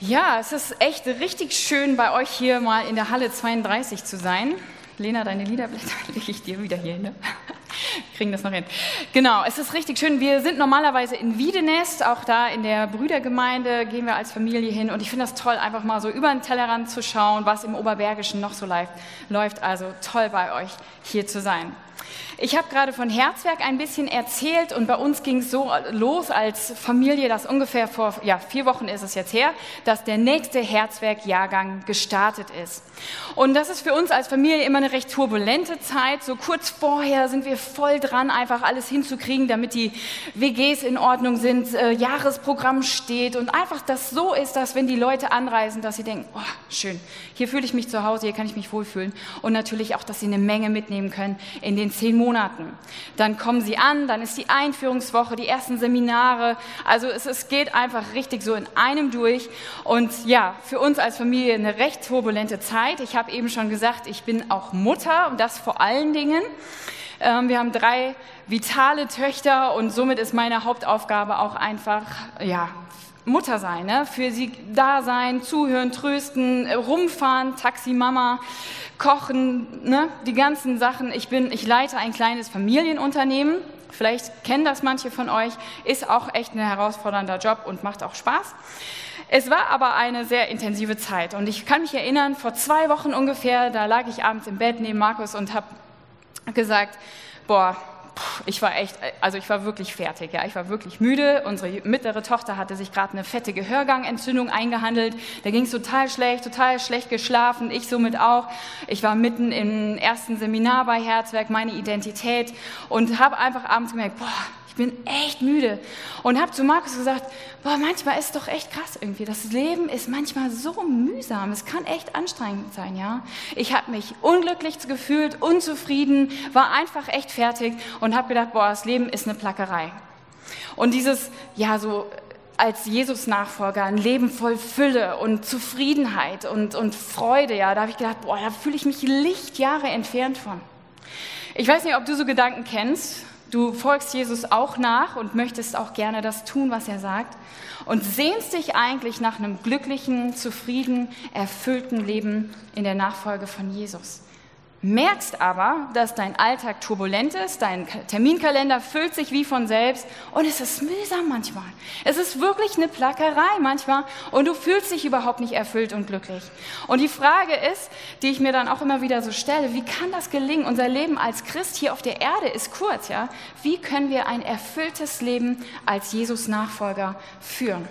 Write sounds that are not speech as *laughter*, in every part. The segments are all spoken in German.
Ja, es ist echt richtig schön, bei euch hier mal in der Halle 32 zu sein. Lena, deine Liederblätter *laughs* lege ich dir wieder hier hin. Ne? Kriegen das noch hin. Genau, es ist richtig schön. Wir sind normalerweise in Wiedenest, auch da in der Brüdergemeinde gehen wir als Familie hin. Und ich finde das toll, einfach mal so über den Tellerrand zu schauen, was im Oberbergischen noch so läuft. Also toll bei euch hier zu sein. Ich habe gerade von Herzwerk ein bisschen erzählt und bei uns ging es so los als Familie, dass ungefähr vor ja, vier Wochen ist es jetzt her, dass der nächste Herzwerk-Jahrgang gestartet ist. Und das ist für uns als Familie immer eine recht turbulente Zeit. So kurz vorher sind wir voll dran, einfach alles hinzukriegen, damit die WGs in Ordnung sind, äh, Jahresprogramm steht und einfach das so ist, dass wenn die Leute anreisen, dass sie denken, oh, schön, hier fühle ich mich zu Hause, hier kann ich mich wohlfühlen. Und natürlich auch, dass sie eine Menge mitnehmen können in den zehn Monaten. Dann kommen sie an, dann ist die Einführungswoche, die ersten Seminare. Also es, es geht einfach richtig so in einem durch. Und ja, für uns als Familie eine recht turbulente Zeit. Ich habe eben schon gesagt, ich bin auch Mutter und das vor allen Dingen. Ähm, wir haben drei vitale Töchter und somit ist meine Hauptaufgabe auch einfach, ja, Mutter sein, ne? für sie da sein, zuhören, trösten, rumfahren, Taxi Mama, kochen, ne? die ganzen Sachen. Ich bin, ich leite ein kleines Familienunternehmen. Vielleicht kennen das manche von euch. Ist auch echt ein herausfordernder Job und macht auch Spaß. Es war aber eine sehr intensive Zeit und ich kann mich erinnern, vor zwei Wochen ungefähr, da lag ich abends im Bett neben Markus und habe gesagt, boah, ich war echt, also ich war wirklich fertig, ja, ich war wirklich müde. Unsere mittlere Tochter hatte sich gerade eine fette Gehörgangentzündung eingehandelt. Da ging es total schlecht, total schlecht geschlafen, ich somit auch. Ich war mitten im ersten Seminar bei Herzwerk, meine Identität und habe einfach abends gemerkt, boah, bin echt müde. Und habe zu Markus gesagt, boah, manchmal ist es doch echt krass irgendwie. Das Leben ist manchmal so mühsam. Es kann echt anstrengend sein, ja. Ich habe mich unglücklich gefühlt, unzufrieden, war einfach echt fertig und habe gedacht, boah, das Leben ist eine Plackerei. Und dieses, ja, so als Jesus-Nachfolger ein Leben voll Fülle und Zufriedenheit und, und Freude, ja, da habe ich gedacht, boah, da fühle ich mich Lichtjahre entfernt von. Ich weiß nicht, ob du so Gedanken kennst. Du folgst Jesus auch nach und möchtest auch gerne das tun, was er sagt. Und sehnst dich eigentlich nach einem glücklichen, zufrieden, erfüllten Leben in der Nachfolge von Jesus merkst aber, dass dein Alltag turbulent ist, dein Terminkalender füllt sich wie von selbst und es ist mühsam manchmal. Es ist wirklich eine Plackerei manchmal und du fühlst dich überhaupt nicht erfüllt und glücklich. Und die Frage ist, die ich mir dann auch immer wieder so stelle, wie kann das gelingen? Unser Leben als Christ hier auf der Erde ist kurz, ja? Wie können wir ein erfülltes Leben als Jesus Nachfolger führen?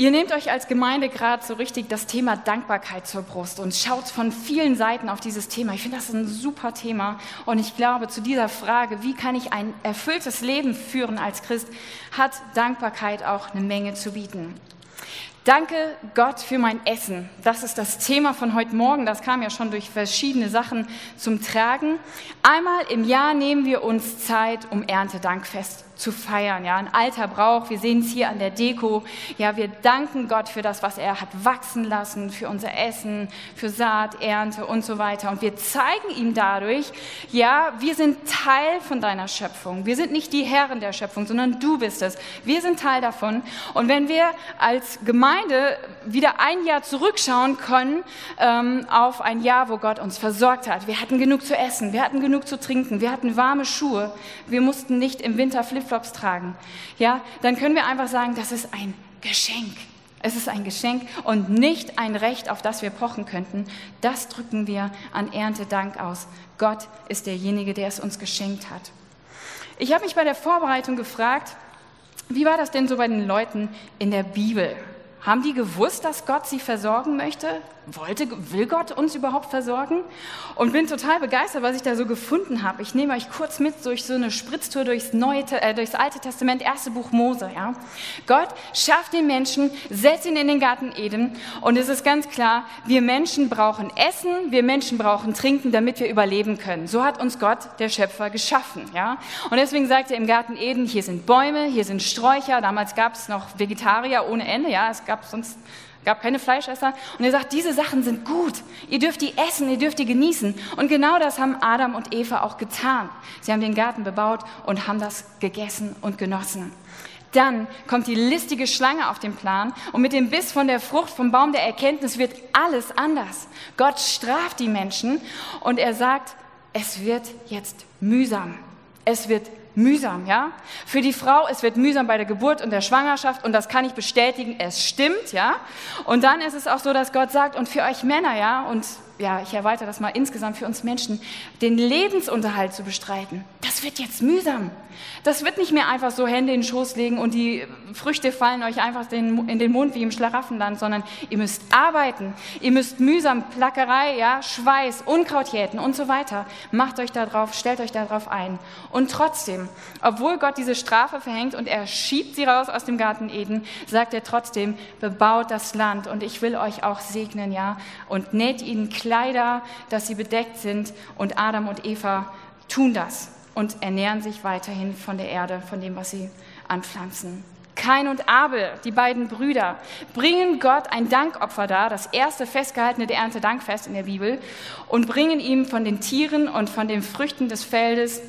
Ihr nehmt euch als Gemeinde gerade so richtig das Thema Dankbarkeit zur Brust und schaut von vielen Seiten auf dieses Thema. Ich finde das ein super Thema und ich glaube, zu dieser Frage, wie kann ich ein erfülltes Leben führen als Christ, hat Dankbarkeit auch eine Menge zu bieten. Danke Gott für mein Essen. Das ist das Thema von heute Morgen. Das kam ja schon durch verschiedene Sachen zum Tragen. Einmal im Jahr nehmen wir uns Zeit, um Erntedankfest zu feiern. Ja, ein alter Brauch. Wir sehen es hier an der Deko. Ja, wir danken Gott für das, was er hat wachsen lassen, für unser Essen, für Saat, Ernte und so weiter. Und wir zeigen ihm dadurch, ja, wir sind Teil von deiner Schöpfung. Wir sind nicht die Herren der Schöpfung, sondern du bist es. Wir sind Teil davon. Und wenn wir als Gemeinde wieder ein Jahr zurückschauen können ähm, auf ein Jahr, wo Gott uns versorgt hat, wir hatten genug zu essen, wir hatten genug zu trinken, wir hatten warme Schuhe, wir mussten nicht im Winter Flip Flipflops tragen, ja, dann können wir einfach sagen, das ist ein Geschenk. Es ist ein Geschenk und nicht ein Recht, auf das wir pochen könnten. Das drücken wir an Erntedank aus. Gott ist derjenige, der es uns geschenkt hat. Ich habe mich bei der Vorbereitung gefragt, wie war das denn so bei den Leuten in der Bibel? Haben die gewusst, dass Gott sie versorgen möchte? wollte, will Gott uns überhaupt versorgen? Und bin total begeistert, was ich da so gefunden habe. Ich nehme euch kurz mit durch so eine Spritztour durchs, Neue, äh, durchs Alte Testament, erste Buch Mose. Ja? Gott schafft den Menschen, setzt ihn in den Garten Eden und es ist ganz klar, wir Menschen brauchen Essen, wir Menschen brauchen Trinken, damit wir überleben können. So hat uns Gott, der Schöpfer, geschaffen. Ja? Und deswegen sagt er im Garten Eden, hier sind Bäume, hier sind Sträucher. Damals gab es noch Vegetarier ohne Ende. Ja? Es gab sonst gab keine Fleischesser. Und er sagt, diese Sachen sind gut. Ihr dürft die essen, ihr dürft die genießen. Und genau das haben Adam und Eva auch getan. Sie haben den Garten bebaut und haben das gegessen und genossen. Dann kommt die listige Schlange auf den Plan und mit dem Biss von der Frucht vom Baum der Erkenntnis wird alles anders. Gott straft die Menschen und er sagt, es wird jetzt mühsam. Es wird mühsam, ja? Für die Frau, es wird mühsam bei der Geburt und der Schwangerschaft und das kann ich bestätigen, es stimmt, ja? Und dann ist es auch so, dass Gott sagt, und für euch Männer, ja, und ja, ich erweitere das mal insgesamt für uns Menschen, den Lebensunterhalt zu bestreiten, das wird jetzt mühsam. Das wird nicht mehr einfach so Hände in den Schoß legen und die Früchte fallen euch einfach in den Mund wie im Schlaraffenland, sondern ihr müsst arbeiten, ihr müsst mühsam, Plackerei, ja, Schweiß, Unkraut jäten und so weiter. Macht euch darauf, stellt euch darauf ein. Und trotzdem, obwohl Gott diese Strafe verhängt und er schiebt sie raus aus dem Garten Eden, sagt er trotzdem, bebaut das Land und ich will euch auch segnen, ja, und näht ihnen Kleider, dass sie bedeckt sind und Adam und Eva tun das und ernähren sich weiterhin von der Erde, von dem, was sie anpflanzen. Kain und Abel, die beiden Brüder, bringen Gott ein Dankopfer dar, das erste festgehaltene der Erntedankfest in der Bibel, und bringen ihm von den Tieren und von den Früchten des Feldes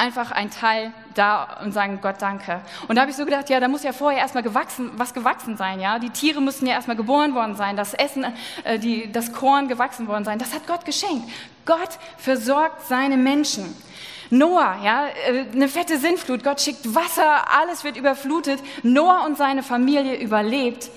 einfach ein Teil da und sagen Gott danke. Und da habe ich so gedacht, ja, da muss ja vorher erstmal gewachsen, was gewachsen sein, ja. Die Tiere müssen ja erstmal geboren worden sein, das Essen, äh, die, das Korn gewachsen worden sein. Das hat Gott geschenkt. Gott versorgt seine Menschen. Noah, ja, äh, eine fette Sintflut, Gott schickt Wasser, alles wird überflutet. Noah und seine Familie überlebt.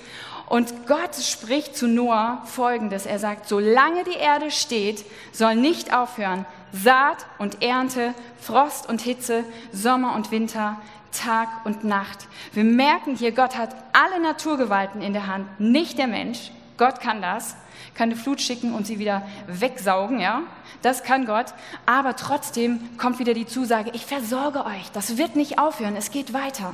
Und Gott spricht zu Noah Folgendes. Er sagt, solange die Erde steht, soll nicht aufhören Saat und Ernte, Frost und Hitze, Sommer und Winter, Tag und Nacht. Wir merken hier, Gott hat alle Naturgewalten in der Hand, nicht der Mensch. Gott kann das, kann eine Flut schicken und sie wieder wegsaugen, ja? Das kann Gott. Aber trotzdem kommt wieder die Zusage, ich versorge euch. Das wird nicht aufhören, es geht weiter.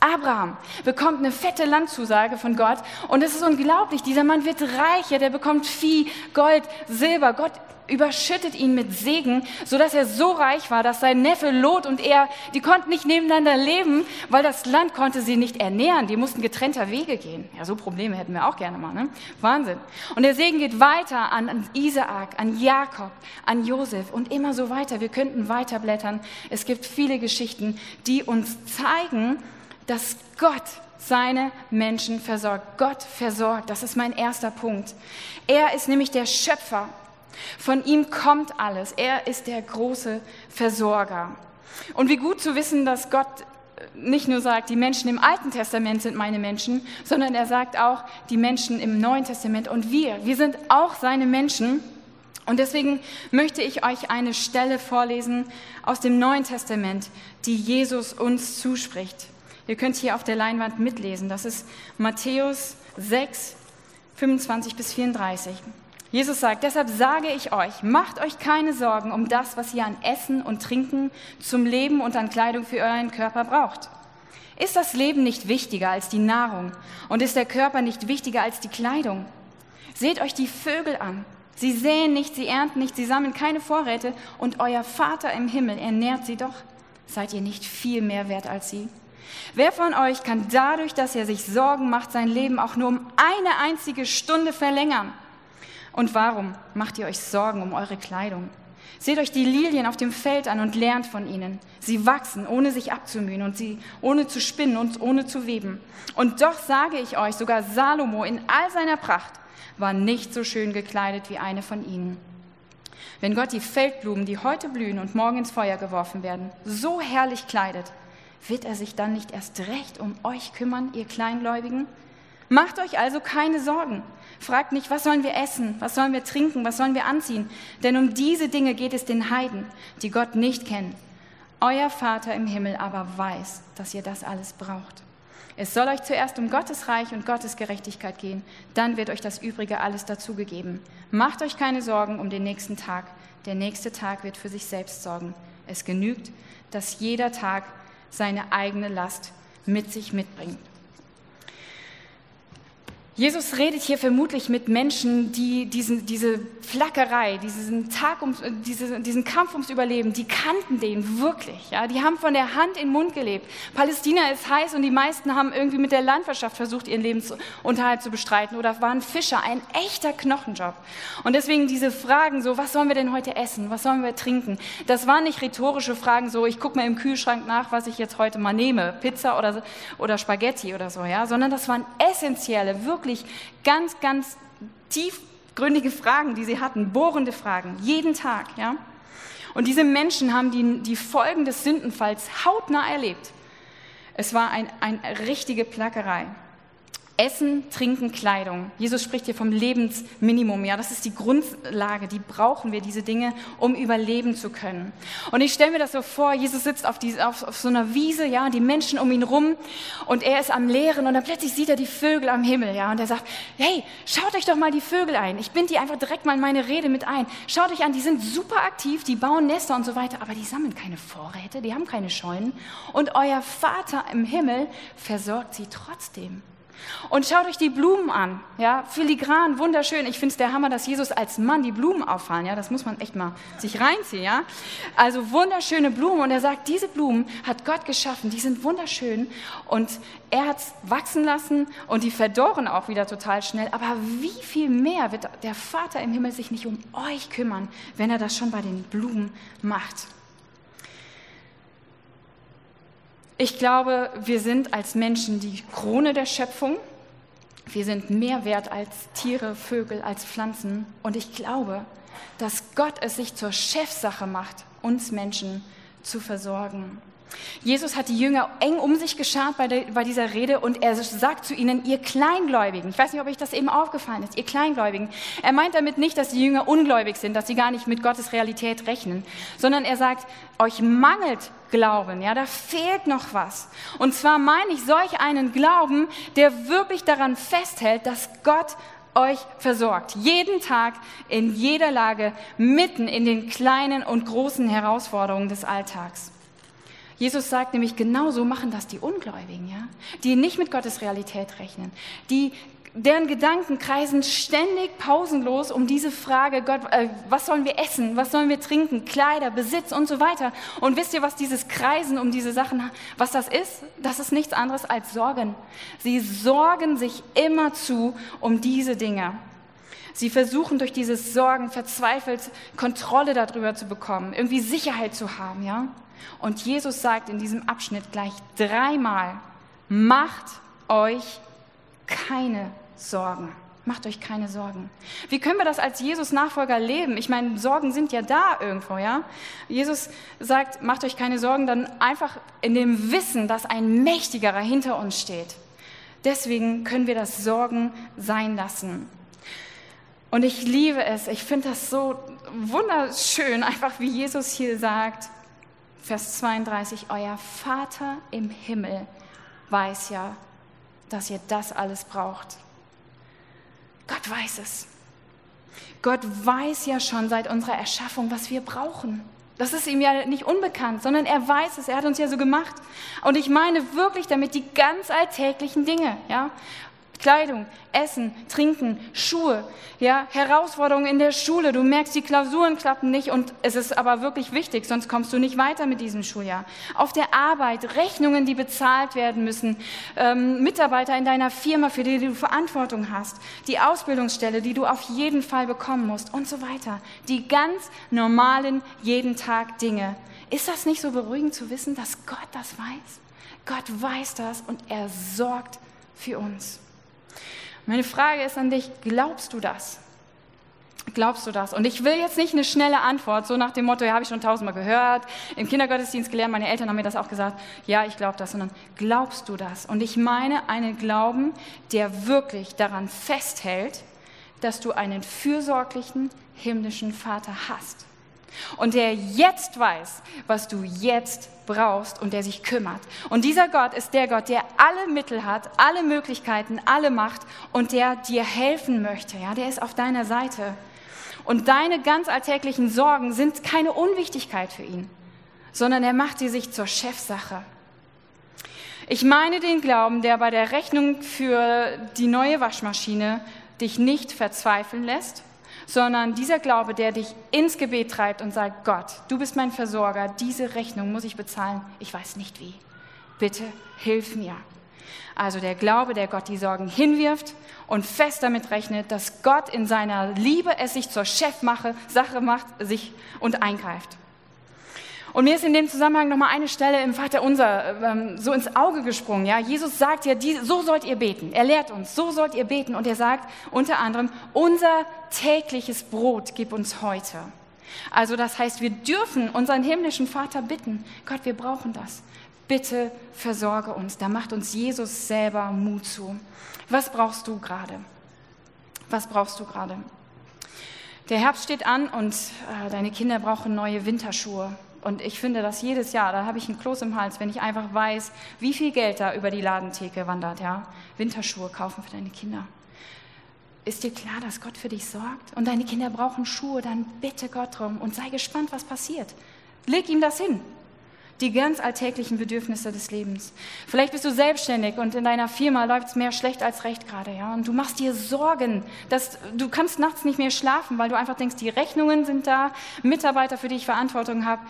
Abraham bekommt eine fette Landzusage von Gott und es ist unglaublich. Dieser Mann wird reicher, der bekommt Vieh, Gold, Silber. Gott überschüttet ihn mit Segen, sodass er so reich war, dass sein Neffe Lot und er, die konnten nicht nebeneinander leben, weil das Land konnte sie nicht ernähren. Die mussten getrennter Wege gehen. Ja, so Probleme hätten wir auch gerne mal. Ne? Wahnsinn. Und der Segen geht weiter an, Isaak, an Jakob, an Josef und immer so weiter. Wir könnten weiterblättern. Es gibt viele Geschichten, die uns zeigen, dass Gott seine Menschen versorgt. Gott versorgt. Das ist mein erster Punkt. Er ist nämlich der Schöpfer von ihm kommt alles. Er ist der große Versorger. Und wie gut zu wissen, dass Gott nicht nur sagt, die Menschen im Alten Testament sind meine Menschen, sondern er sagt auch, die Menschen im Neuen Testament und wir, wir sind auch seine Menschen. Und deswegen möchte ich euch eine Stelle vorlesen aus dem Neuen Testament, die Jesus uns zuspricht. Ihr könnt hier auf der Leinwand mitlesen. Das ist Matthäus 6, 25 bis 34. Jesus sagt, deshalb sage ich euch, macht euch keine Sorgen um das, was ihr an Essen und Trinken zum Leben und an Kleidung für euren Körper braucht. Ist das Leben nicht wichtiger als die Nahrung und ist der Körper nicht wichtiger als die Kleidung? Seht euch die Vögel an. Sie säen nicht, sie ernten nicht, sie sammeln keine Vorräte und euer Vater im Himmel ernährt sie doch. Seid ihr nicht viel mehr wert als sie? Wer von euch kann dadurch, dass er sich Sorgen macht, sein Leben auch nur um eine einzige Stunde verlängern? Und warum macht ihr euch Sorgen um eure Kleidung? Seht euch die Lilien auf dem Feld an und lernt von ihnen. Sie wachsen, ohne sich abzumühen und sie ohne zu spinnen und ohne zu weben. Und doch sage ich euch, sogar Salomo in all seiner Pracht war nicht so schön gekleidet wie eine von ihnen. Wenn Gott die Feldblumen, die heute blühen und morgen ins Feuer geworfen werden, so herrlich kleidet, wird er sich dann nicht erst recht um euch kümmern, ihr Kleingläubigen? Macht euch also keine Sorgen. Fragt nicht, was sollen wir essen, was sollen wir trinken, was sollen wir anziehen. Denn um diese Dinge geht es den Heiden, die Gott nicht kennen. Euer Vater im Himmel aber weiß, dass ihr das alles braucht. Es soll euch zuerst um Gottes Reich und Gottes Gerechtigkeit gehen, dann wird euch das Übrige alles dazugegeben. Macht euch keine Sorgen um den nächsten Tag, der nächste Tag wird für sich selbst sorgen. Es genügt, dass jeder Tag seine eigene Last mit sich mitbringt. Jesus redet hier vermutlich mit Menschen, die diesen, diese Flackerei, diesen, Tag ums, diese, diesen Kampf ums Überleben, die kannten den wirklich. Ja? Die haben von der Hand in den Mund gelebt. Palästina ist heiß und die meisten haben irgendwie mit der Landwirtschaft versucht, ihren Lebensunterhalt zu bestreiten oder waren Fischer. Ein echter Knochenjob. Und deswegen diese Fragen so, was sollen wir denn heute essen? Was sollen wir trinken? Das waren nicht rhetorische Fragen so, ich gucke mal im Kühlschrank nach, was ich jetzt heute mal nehme. Pizza oder, oder Spaghetti oder so, ja? Sondern das waren essentielle, wirklich wirklich ganz, ganz tiefgründige Fragen, die sie hatten, bohrende Fragen, jeden Tag. Ja? Und diese Menschen haben die, die Folgen des Sündenfalls hautnah erlebt. Es war ein, eine richtige Plackerei. Essen, Trinken, Kleidung. Jesus spricht hier vom Lebensminimum. Ja, das ist die Grundlage. Die brauchen wir, diese Dinge, um überleben zu können. Und ich stelle mir das so vor, Jesus sitzt auf, die, auf, auf so einer Wiese, ja, die Menschen um ihn rum und er ist am Lehren und dann plötzlich sieht er die Vögel am Himmel, ja, und er sagt, hey, schaut euch doch mal die Vögel ein. Ich binde die einfach direkt mal in meine Rede mit ein. Schaut euch an, die sind super aktiv, die bauen Nester und so weiter, aber die sammeln keine Vorräte, die haben keine Scheunen und euer Vater im Himmel versorgt sie trotzdem. Und schaut euch die Blumen an, ja, filigran, wunderschön. Ich finde es der Hammer, dass Jesus als Mann die Blumen auffallen, ja, das muss man echt mal sich reinziehen, ja. Also wunderschöne Blumen und er sagt, diese Blumen hat Gott geschaffen, die sind wunderschön und er hat es wachsen lassen und die verdorren auch wieder total schnell. Aber wie viel mehr wird der Vater im Himmel sich nicht um euch kümmern, wenn er das schon bei den Blumen macht? Ich glaube, wir sind als Menschen die Krone der Schöpfung. Wir sind mehr wert als Tiere, Vögel, als Pflanzen. Und ich glaube, dass Gott es sich zur Chefsache macht, uns Menschen zu versorgen. Jesus hat die Jünger eng um sich geschart bei, der, bei, dieser Rede und er sagt zu ihnen, ihr Kleingläubigen, ich weiß nicht, ob euch das eben aufgefallen ist, ihr Kleingläubigen. Er meint damit nicht, dass die Jünger ungläubig sind, dass sie gar nicht mit Gottes Realität rechnen, sondern er sagt, euch mangelt Glauben, ja, da fehlt noch was. Und zwar meine ich solch einen Glauben, der wirklich daran festhält, dass Gott euch versorgt. Jeden Tag, in jeder Lage, mitten in den kleinen und großen Herausforderungen des Alltags. Jesus sagt nämlich, genauso machen das die Ungläubigen, ja? die nicht mit Gottes Realität rechnen, die deren Gedanken kreisen ständig pausenlos um diese Frage, Gott, äh, was sollen wir essen, was sollen wir trinken, Kleider, Besitz und so weiter. Und wisst ihr, was dieses Kreisen um diese Sachen, was das ist? Das ist nichts anderes als Sorgen. Sie sorgen sich immer zu um diese Dinge. Sie versuchen durch dieses Sorgen verzweifelt Kontrolle darüber zu bekommen, irgendwie Sicherheit zu haben, ja? Und Jesus sagt in diesem Abschnitt gleich dreimal, macht euch keine Sorgen. Macht euch keine Sorgen. Wie können wir das als Jesus-Nachfolger leben? Ich meine, Sorgen sind ja da irgendwo, ja? Jesus sagt, macht euch keine Sorgen, dann einfach in dem Wissen, dass ein Mächtigerer hinter uns steht. Deswegen können wir das Sorgen sein lassen. Und ich liebe es, ich finde das so wunderschön, einfach wie Jesus hier sagt, Vers 32, euer Vater im Himmel weiß ja, dass ihr das alles braucht. Gott weiß es. Gott weiß ja schon seit unserer Erschaffung, was wir brauchen. Das ist ihm ja nicht unbekannt, sondern er weiß es, er hat uns ja so gemacht. Und ich meine wirklich damit die ganz alltäglichen Dinge, ja. Kleidung, Essen, Trinken, Schuhe, ja, Herausforderungen in der Schule. Du merkst, die Klausuren klappen nicht und es ist aber wirklich wichtig, sonst kommst du nicht weiter mit diesem Schuljahr. Auf der Arbeit, Rechnungen, die bezahlt werden müssen, ähm, Mitarbeiter in deiner Firma, für die du Verantwortung hast, die Ausbildungsstelle, die du auf jeden Fall bekommen musst und so weiter. Die ganz normalen, jeden Tag Dinge. Ist das nicht so beruhigend zu wissen, dass Gott das weiß? Gott weiß das und er sorgt für uns. Meine Frage ist an dich, glaubst du das? Glaubst du das? Und ich will jetzt nicht eine schnelle Antwort, so nach dem Motto, ja, habe ich schon tausendmal gehört, im Kindergottesdienst gelernt, meine Eltern haben mir das auch gesagt, ja, ich glaube das, sondern glaubst du das? Und ich meine einen Glauben, der wirklich daran festhält, dass du einen fürsorglichen himmlischen Vater hast und der jetzt weiß, was du jetzt brauchst und der sich kümmert. Und dieser Gott ist der Gott, der alle Mittel hat, alle Möglichkeiten, alle Macht und der dir helfen möchte. Ja, der ist auf deiner Seite. Und deine ganz alltäglichen Sorgen sind keine Unwichtigkeit für ihn, sondern er macht sie sich zur Chefsache. Ich meine den Glauben, der bei der Rechnung für die neue Waschmaschine dich nicht verzweifeln lässt, sondern dieser Glaube, der dich ins Gebet treibt und sagt, Gott, du bist mein Versorger, diese Rechnung muss ich bezahlen, ich weiß nicht wie. Bitte hilf mir. Also der Glaube, der Gott die Sorgen hinwirft und fest damit rechnet, dass Gott in seiner Liebe es sich zur Chefmache, Sache macht, sich und eingreift. Und mir ist in dem Zusammenhang nochmal eine Stelle im Vater Unser ähm, so ins Auge gesprungen. Ja, Jesus sagt ja, die, so sollt ihr beten. Er lehrt uns, so sollt ihr beten. Und er sagt unter anderem, unser tägliches Brot gib uns heute. Also das heißt, wir dürfen unseren himmlischen Vater bitten, Gott, wir brauchen das. Bitte versorge uns. Da macht uns Jesus selber Mut zu. Was brauchst du gerade? Was brauchst du gerade? Der Herbst steht an und äh, deine Kinder brauchen neue Winterschuhe. Und ich finde das jedes Jahr, da habe ich einen Kloß im Hals, wenn ich einfach weiß, wie viel Geld da über die Ladentheke wandert. Ja? Winterschuhe kaufen für deine Kinder. Ist dir klar, dass Gott für dich sorgt? Und deine Kinder brauchen Schuhe, dann bitte Gott drum und sei gespannt, was passiert. Leg ihm das hin die ganz alltäglichen Bedürfnisse des Lebens. Vielleicht bist du selbstständig und in deiner Firma läuft es mehr schlecht als recht gerade, ja. Und du machst dir Sorgen, dass du kannst nachts nicht mehr schlafen, weil du einfach denkst, die Rechnungen sind da, Mitarbeiter, für die ich Verantwortung habe.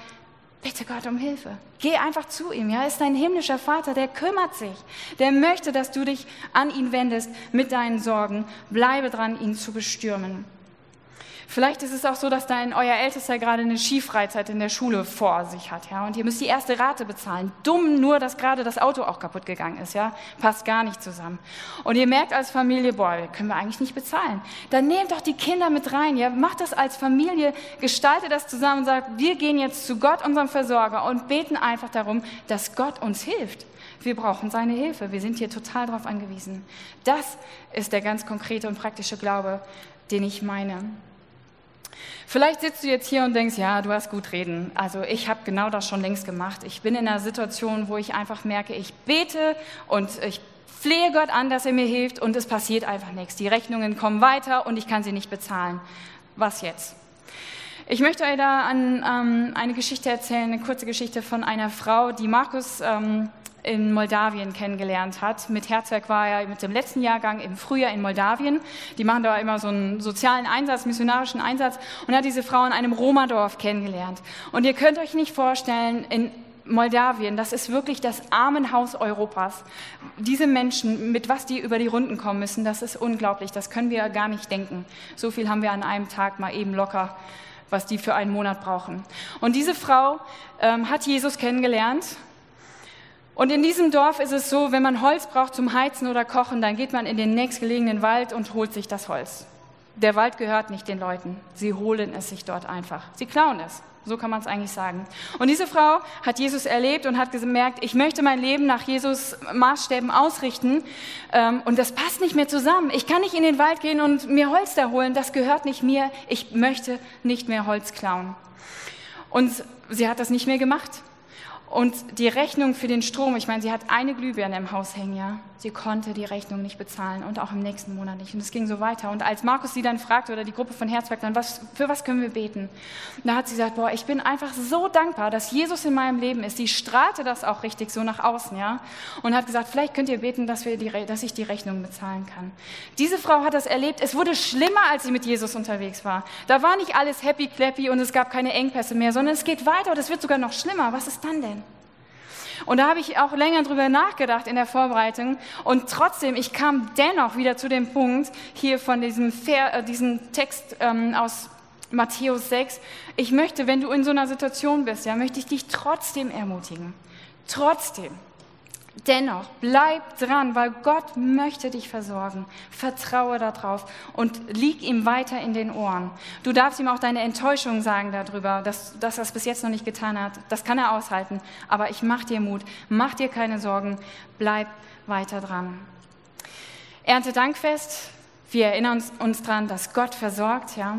Bitte Gott um Hilfe. Geh einfach zu ihm. Ja, er ist dein himmlischer Vater, der kümmert sich. Der möchte, dass du dich an ihn wendest mit deinen Sorgen. Bleibe dran, ihn zu bestürmen. Vielleicht ist es auch so, dass dein euer Ältester gerade eine Skifreizeit in der Schule vor sich hat, ja, und ihr müsst die erste Rate bezahlen. Dumm nur, dass gerade das Auto auch kaputt gegangen ist, ja, passt gar nicht zusammen. Und ihr merkt als Familie, boah, können wir eigentlich nicht bezahlen. Dann nehmt doch die Kinder mit rein, ja, macht das als Familie, gestaltet das zusammen und sagt, wir gehen jetzt zu Gott, unserem Versorger, und beten einfach darum, dass Gott uns hilft. Wir brauchen seine Hilfe. Wir sind hier total darauf angewiesen. Das ist der ganz konkrete und praktische Glaube, den ich meine. Vielleicht sitzt du jetzt hier und denkst, ja, du hast gut reden. Also ich habe genau das schon längst gemacht. Ich bin in einer Situation, wo ich einfach merke, ich bete und ich flehe Gott an, dass er mir hilft und es passiert einfach nichts. Die Rechnungen kommen weiter und ich kann sie nicht bezahlen. Was jetzt? Ich möchte euch da an ähm, eine Geschichte erzählen, eine kurze Geschichte von einer Frau, die Markus ähm, in Moldawien kennengelernt hat. Mit Herzwerk war er mit dem letzten Jahrgang im Frühjahr in Moldawien. Die machen da immer so einen sozialen Einsatz, missionarischen Einsatz und hat diese Frau in einem Roma-Dorf kennengelernt. Und ihr könnt euch nicht vorstellen, in Moldawien, das ist wirklich das Armenhaus Europas. Diese Menschen, mit was die über die Runden kommen müssen, das ist unglaublich. Das können wir gar nicht denken. So viel haben wir an einem Tag mal eben locker, was die für einen Monat brauchen. Und diese Frau ähm, hat Jesus kennengelernt und in diesem Dorf ist es so, wenn man Holz braucht zum Heizen oder Kochen, dann geht man in den nächstgelegenen Wald und holt sich das Holz. Der Wald gehört nicht den Leuten. Sie holen es sich dort einfach. Sie klauen es. So kann man es eigentlich sagen. Und diese Frau hat Jesus erlebt und hat gemerkt, ich möchte mein Leben nach Jesus Maßstäben ausrichten. Ähm, und das passt nicht mehr zusammen. Ich kann nicht in den Wald gehen und mir Holz da holen. Das gehört nicht mir. Ich möchte nicht mehr Holz klauen. Und sie hat das nicht mehr gemacht. Und die Rechnung für den Strom, ich meine, sie hat eine Glühbirne im Haus hängen, ja. Sie konnte die Rechnung nicht bezahlen und auch im nächsten Monat nicht. Und es ging so weiter. Und als Markus sie dann fragte oder die Gruppe von Herzberg dann, was, für was können wir beten? Da hat sie gesagt, boah, ich bin einfach so dankbar, dass Jesus in meinem Leben ist. Sie strahlte das auch richtig so nach außen, ja. Und hat gesagt, vielleicht könnt ihr beten, dass, wir die, dass ich die Rechnung bezahlen kann. Diese Frau hat das erlebt. Es wurde schlimmer, als sie mit Jesus unterwegs war. Da war nicht alles happy clappy und es gab keine Engpässe mehr, sondern es geht weiter und es wird sogar noch schlimmer. Was ist dann denn? Und da habe ich auch länger drüber nachgedacht in der Vorbereitung. Und trotzdem, ich kam dennoch wieder zu dem Punkt hier von diesem, Ver, äh, diesem Text ähm, aus Matthäus 6. Ich möchte, wenn du in so einer Situation bist, ja, möchte ich dich trotzdem ermutigen. Trotzdem. Dennoch, bleib dran, weil Gott möchte dich versorgen. Vertraue darauf und lieg ihm weiter in den Ohren. Du darfst ihm auch deine Enttäuschung sagen darüber, dass, dass er es bis jetzt noch nicht getan hat. Das kann er aushalten. Aber ich mach dir Mut, mach dir keine Sorgen, bleib weiter dran. Erntedankfest, wir erinnern uns, uns daran, dass Gott versorgt, ja.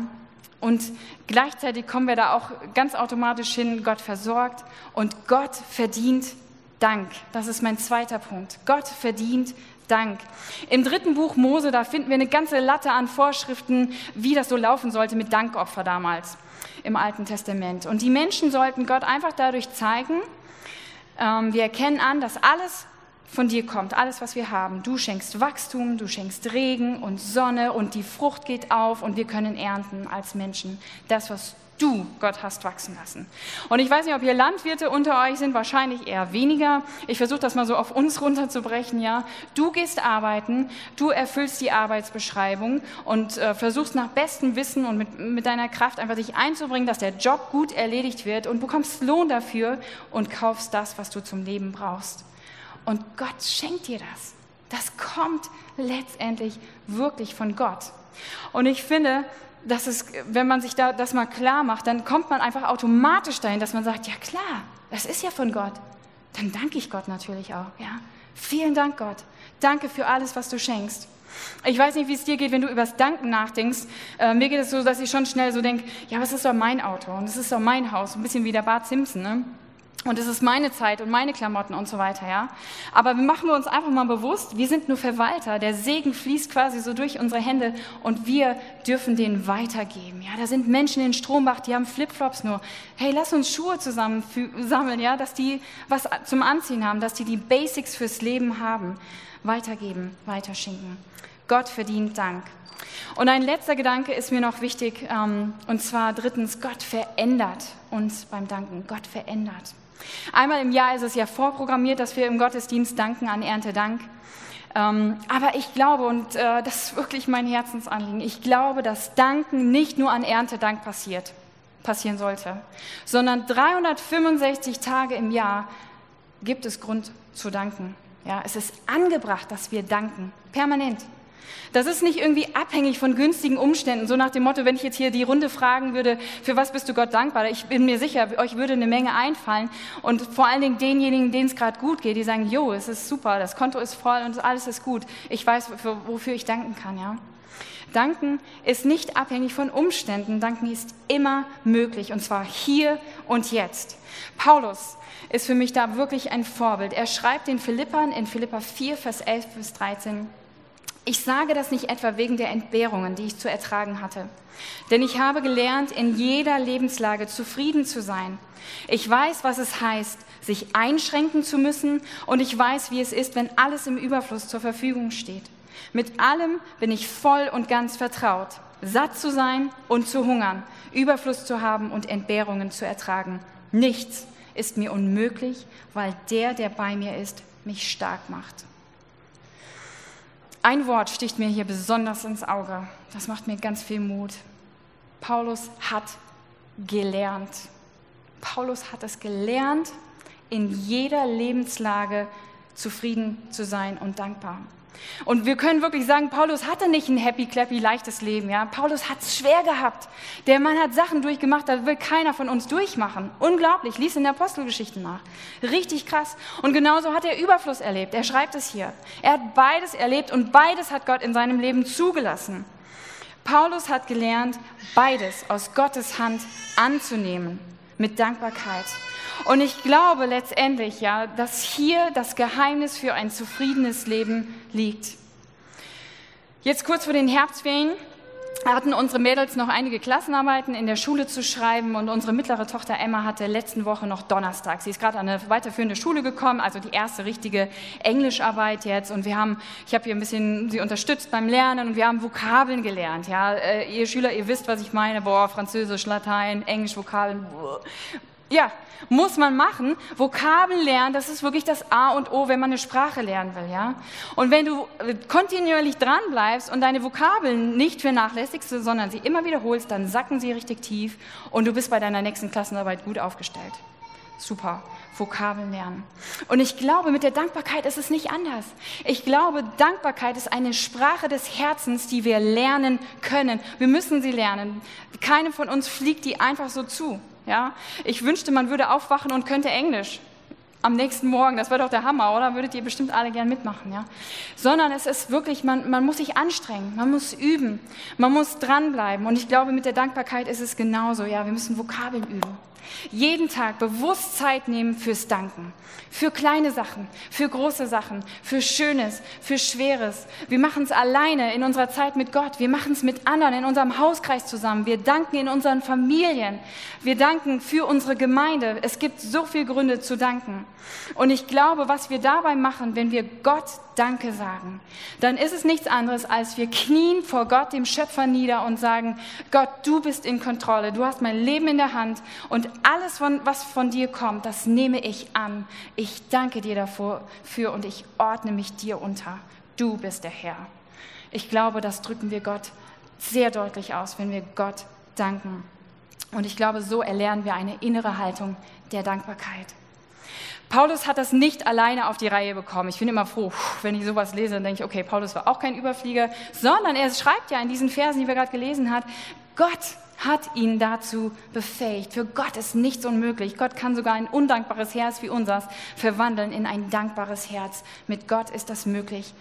Und gleichzeitig kommen wir da auch ganz automatisch hin, Gott versorgt und Gott verdient Dank. Das ist mein zweiter Punkt. Gott verdient Dank. Im dritten Buch Mose, da finden wir eine ganze Latte an Vorschriften, wie das so laufen sollte mit Dankopfer damals im Alten Testament. Und die Menschen sollten Gott einfach dadurch zeigen, ähm, wir erkennen an, dass alles von dir kommt, alles, was wir haben. Du schenkst Wachstum, du schenkst Regen und Sonne und die Frucht geht auf und wir können ernten als Menschen das, was du, Gott, hast wachsen lassen. Und ich weiß nicht, ob hier Landwirte unter euch sind, wahrscheinlich eher weniger. Ich versuche das mal so auf uns runterzubrechen, ja. Du gehst arbeiten, du erfüllst die Arbeitsbeschreibung und äh, versuchst nach bestem Wissen und mit, mit deiner Kraft einfach dich einzubringen, dass der Job gut erledigt wird und bekommst Lohn dafür und kaufst das, was du zum Leben brauchst. Und Gott schenkt dir das. Das kommt letztendlich wirklich von Gott. Und ich finde, dass es, wenn man sich da, das mal klar macht, dann kommt man einfach automatisch dahin, dass man sagt, ja klar, das ist ja von Gott. Dann danke ich Gott natürlich auch. Ja? Vielen Dank, Gott. Danke für alles, was du schenkst. Ich weiß nicht, wie es dir geht, wenn du über das Danken nachdenkst. Äh, mir geht es so, dass ich schon schnell so denke, ja, was ist doch mein Auto und es ist doch mein Haus, ein bisschen wie der Bart Simpson. Ne? Und es ist meine Zeit und meine Klamotten und so weiter, ja. Aber machen wir uns einfach mal bewusst, wir sind nur Verwalter. Der Segen fließt quasi so durch unsere Hände und wir dürfen den weitergeben. Ja, da sind Menschen in Strombach, die haben Flipflops nur. Hey, lass uns Schuhe zusammen sammeln, ja, dass die was zum Anziehen haben, dass die die Basics fürs Leben haben. Weitergeben, weiterschinken. Gott verdient Dank. Und ein letzter Gedanke ist mir noch wichtig, ähm, und zwar drittens, Gott verändert uns beim Danken. Gott verändert. Einmal im Jahr ist es ja vorprogrammiert, dass wir im Gottesdienst danken an Erntedank. Ähm, aber ich glaube, und äh, das ist wirklich mein Herzensanliegen, ich glaube, dass Danken nicht nur an Erntedank passiert, passieren sollte, sondern 365 Tage im Jahr gibt es Grund zu danken. Ja, es ist angebracht, dass wir danken, permanent. Das ist nicht irgendwie abhängig von günstigen Umständen, so nach dem Motto, wenn ich jetzt hier die Runde fragen würde, für was bist du Gott dankbar? Ich bin mir sicher, euch würde eine Menge einfallen und vor allen Dingen denjenigen, denen es gerade gut geht, die sagen, jo, es ist super, das Konto ist voll und alles ist gut. Ich weiß, wofür ich danken kann, ja. Danken ist nicht abhängig von Umständen. Danken ist immer möglich und zwar hier und jetzt. Paulus ist für mich da wirklich ein Vorbild. Er schreibt den Philippern in Philippa 4, Vers 11 bis 13. Ich sage das nicht etwa wegen der Entbehrungen, die ich zu ertragen hatte. Denn ich habe gelernt, in jeder Lebenslage zufrieden zu sein. Ich weiß, was es heißt, sich einschränken zu müssen und ich weiß, wie es ist, wenn alles im Überfluss zur Verfügung steht. Mit allem bin ich voll und ganz vertraut, satt zu sein und zu hungern, Überfluss zu haben und Entbehrungen zu ertragen. Nichts ist mir unmöglich, weil der, der bei mir ist, mich stark macht. Ein Wort sticht mir hier besonders ins Auge. Das macht mir ganz viel Mut. Paulus hat gelernt. Paulus hat es gelernt, in jeder Lebenslage zufrieden zu sein und dankbar. Und wir können wirklich sagen, Paulus hatte nicht ein happy, clappy, leichtes Leben. Ja? Paulus hat es schwer gehabt. Der Mann hat Sachen durchgemacht, da will keiner von uns durchmachen. Unglaublich, lies in der Apostelgeschichte nach. Richtig krass. Und genauso hat er Überfluss erlebt. Er schreibt es hier. Er hat beides erlebt und beides hat Gott in seinem Leben zugelassen. Paulus hat gelernt, beides aus Gottes Hand anzunehmen mit Dankbarkeit. Und ich glaube letztendlich, ja, dass hier das Geheimnis für ein zufriedenes Leben liegt. Jetzt kurz vor den Herbstferien hatten unsere Mädels noch einige Klassenarbeiten in der Schule zu schreiben und unsere mittlere Tochter Emma hatte letzten Woche noch Donnerstag. Sie ist gerade an eine weiterführende Schule gekommen, also die erste richtige Englischarbeit jetzt und wir haben, ich habe hier ein bisschen sie unterstützt beim Lernen und wir haben Vokabeln gelernt. Ja, äh, ihr Schüler, ihr wisst, was ich meine. Boah, Französisch, Latein, Englisch, Vokabeln. Boah. Ja, muss man machen. Vokabeln lernen, das ist wirklich das A und O, wenn man eine Sprache lernen will, ja. Und wenn du äh, kontinuierlich dran bleibst und deine Vokabeln nicht vernachlässigst, sondern sie immer wiederholst, dann sacken sie richtig tief und du bist bei deiner nächsten Klassenarbeit gut aufgestellt. Super. Vokabeln lernen. Und ich glaube, mit der Dankbarkeit ist es nicht anders. Ich glaube, Dankbarkeit ist eine Sprache des Herzens, die wir lernen können. Wir müssen sie lernen. Keinem von uns fliegt die einfach so zu. Ja? Ich wünschte, man würde aufwachen und könnte Englisch am nächsten Morgen. Das wäre doch der Hammer, oder? Würdet ihr bestimmt alle gern mitmachen, ja? Sondern es ist wirklich, man, man muss sich anstrengen, man muss üben, man muss dranbleiben. Und ich glaube, mit der Dankbarkeit ist es genauso, ja? Wir müssen Vokabeln üben. Jeden Tag bewusst Zeit nehmen fürs Danken. Für kleine Sachen, für große Sachen, für Schönes, für Schweres. Wir machen es alleine in unserer Zeit mit Gott. Wir machen es mit anderen in unserem Hauskreis zusammen. Wir danken in unseren Familien. Wir danken für unsere Gemeinde. Es gibt so viele Gründe zu danken. Und ich glaube, was wir dabei machen, wenn wir Gott Danke sagen, dann ist es nichts anderes, als wir knien vor Gott, dem Schöpfer, nieder und sagen, Gott, du bist in Kontrolle, du hast mein Leben in der Hand und alles, was von dir kommt, das nehme ich an. Ich danke dir dafür und ich ordne mich dir unter. Du bist der Herr. Ich glaube, das drücken wir Gott sehr deutlich aus, wenn wir Gott danken. Und ich glaube, so erlernen wir eine innere Haltung der Dankbarkeit. Paulus hat das nicht alleine auf die Reihe bekommen. Ich bin immer froh, wenn ich sowas lese, dann denke ich, okay, Paulus war auch kein Überflieger, sondern er schreibt ja in diesen Versen, die wir gerade gelesen haben, Gott hat ihn dazu befähigt. Für Gott ist nichts unmöglich. Gott kann sogar ein undankbares Herz wie unseres verwandeln in ein dankbares Herz. Mit Gott ist das möglich.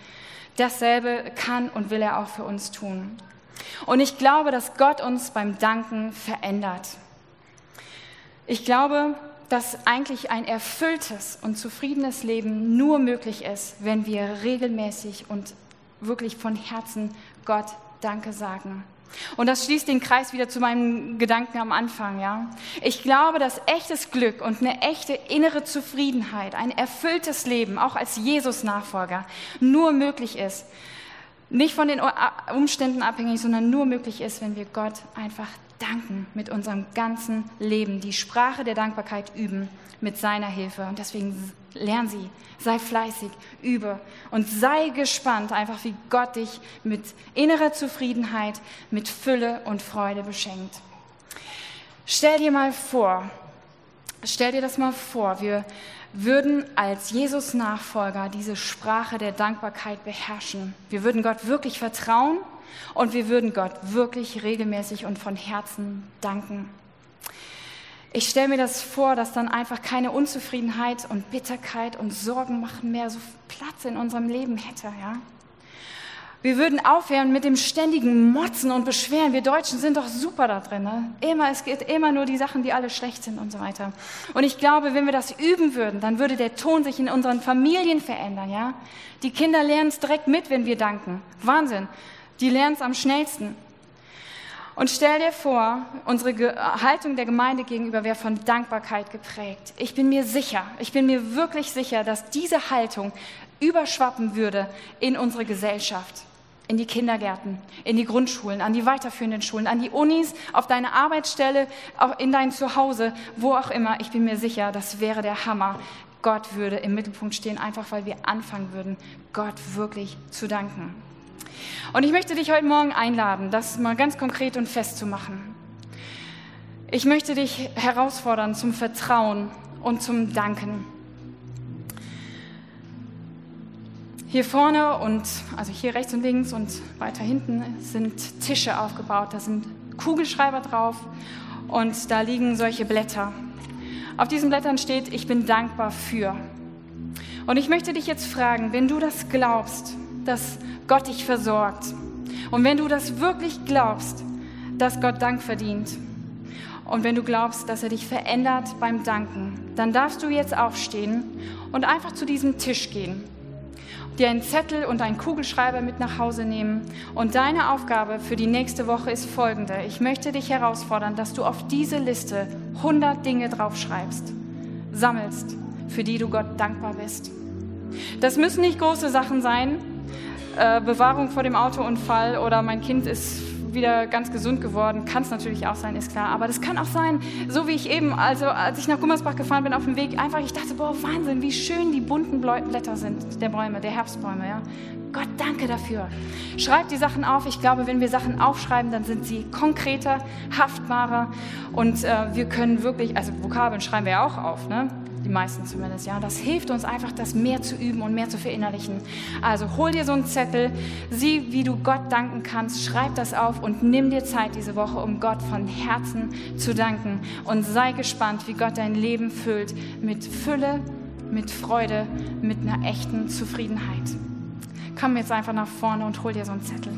Dasselbe kann und will er auch für uns tun. Und ich glaube, dass Gott uns beim Danken verändert. Ich glaube, dass eigentlich ein erfülltes und zufriedenes Leben nur möglich ist, wenn wir regelmäßig und wirklich von Herzen Gott Danke sagen. Und das schließt den Kreis wieder zu meinem Gedanken am Anfang, ja. Ich glaube, dass echtes Glück und eine echte innere Zufriedenheit, ein erfülltes Leben, auch als Jesus-Nachfolger, nur möglich ist. Nicht von den Umständen abhängig, sondern nur möglich ist, wenn wir Gott einfach danken mit unserem ganzen Leben, die Sprache der Dankbarkeit üben mit seiner Hilfe. Und deswegen lern sie, sei fleißig, übe und sei gespannt, einfach wie Gott dich mit innerer Zufriedenheit, mit Fülle und Freude beschenkt. Stell dir mal vor, stell dir das mal vor, wir würden als Jesus-Nachfolger diese Sprache der Dankbarkeit beherrschen. Wir würden Gott wirklich vertrauen und wir würden Gott wirklich regelmäßig und von Herzen danken. Ich stelle mir das vor, dass dann einfach keine Unzufriedenheit und Bitterkeit und Sorgen machen mehr so Platz in unserem Leben hätte, ja? Wir würden aufhören mit dem ständigen Motzen und Beschweren. Wir Deutschen sind doch super da drin. Ne? Immer, es geht immer nur die Sachen, die alle schlecht sind und so weiter. Und ich glaube, wenn wir das üben würden, dann würde der Ton sich in unseren Familien verändern. Ja? Die Kinder lernen es direkt mit, wenn wir danken. Wahnsinn. Die lernen es am schnellsten. Und stell dir vor, unsere Haltung der Gemeinde gegenüber wäre von Dankbarkeit geprägt. Ich bin mir sicher, ich bin mir wirklich sicher, dass diese Haltung überschwappen würde in unsere Gesellschaft, in die Kindergärten, in die Grundschulen, an die weiterführenden Schulen, an die Unis, auf deine Arbeitsstelle, in dein Zuhause, wo auch immer. Ich bin mir sicher, das wäre der Hammer. Gott würde im Mittelpunkt stehen, einfach weil wir anfangen würden, Gott wirklich zu danken. Und ich möchte dich heute Morgen einladen, das mal ganz konkret und fest zu machen. Ich möchte dich herausfordern zum Vertrauen und zum Danken. Hier vorne und also hier rechts und links und weiter hinten sind Tische aufgebaut. Da sind Kugelschreiber drauf und da liegen solche Blätter. Auf diesen Blättern steht, ich bin dankbar für. Und ich möchte dich jetzt fragen, wenn du das glaubst, dass Gott dich versorgt. Und wenn du das wirklich glaubst, dass Gott Dank verdient und wenn du glaubst, dass er dich verändert beim Danken, dann darfst du jetzt aufstehen und einfach zu diesem Tisch gehen, dir einen Zettel und einen Kugelschreiber mit nach Hause nehmen. Und deine Aufgabe für die nächste Woche ist folgende. Ich möchte dich herausfordern, dass du auf diese Liste 100 Dinge draufschreibst, sammelst, für die du Gott dankbar bist. Das müssen nicht große Sachen sein, äh, Bewahrung vor dem Autounfall oder mein Kind ist wieder ganz gesund geworden. Kann es natürlich auch sein, ist klar. Aber das kann auch sein, so wie ich eben, also als ich nach Gummersbach gefahren bin auf dem Weg, einfach, ich dachte, boah, Wahnsinn, wie schön die bunten Blätter sind, der Bäume, der Herbstbäume, ja. Gott, danke dafür. Schreibt die Sachen auf. Ich glaube, wenn wir Sachen aufschreiben, dann sind sie konkreter, haftbarer und äh, wir können wirklich, also Vokabeln schreiben wir ja auch auf, ne? Die meisten zumindest, ja. Das hilft uns einfach, das mehr zu üben und mehr zu verinnerlichen. Also hol dir so einen Zettel, sieh, wie du Gott danken kannst, schreib das auf und nimm dir Zeit diese Woche, um Gott von Herzen zu danken und sei gespannt, wie Gott dein Leben füllt mit Fülle, mit Freude, mit einer echten Zufriedenheit. Komm jetzt einfach nach vorne und hol dir so einen Zettel.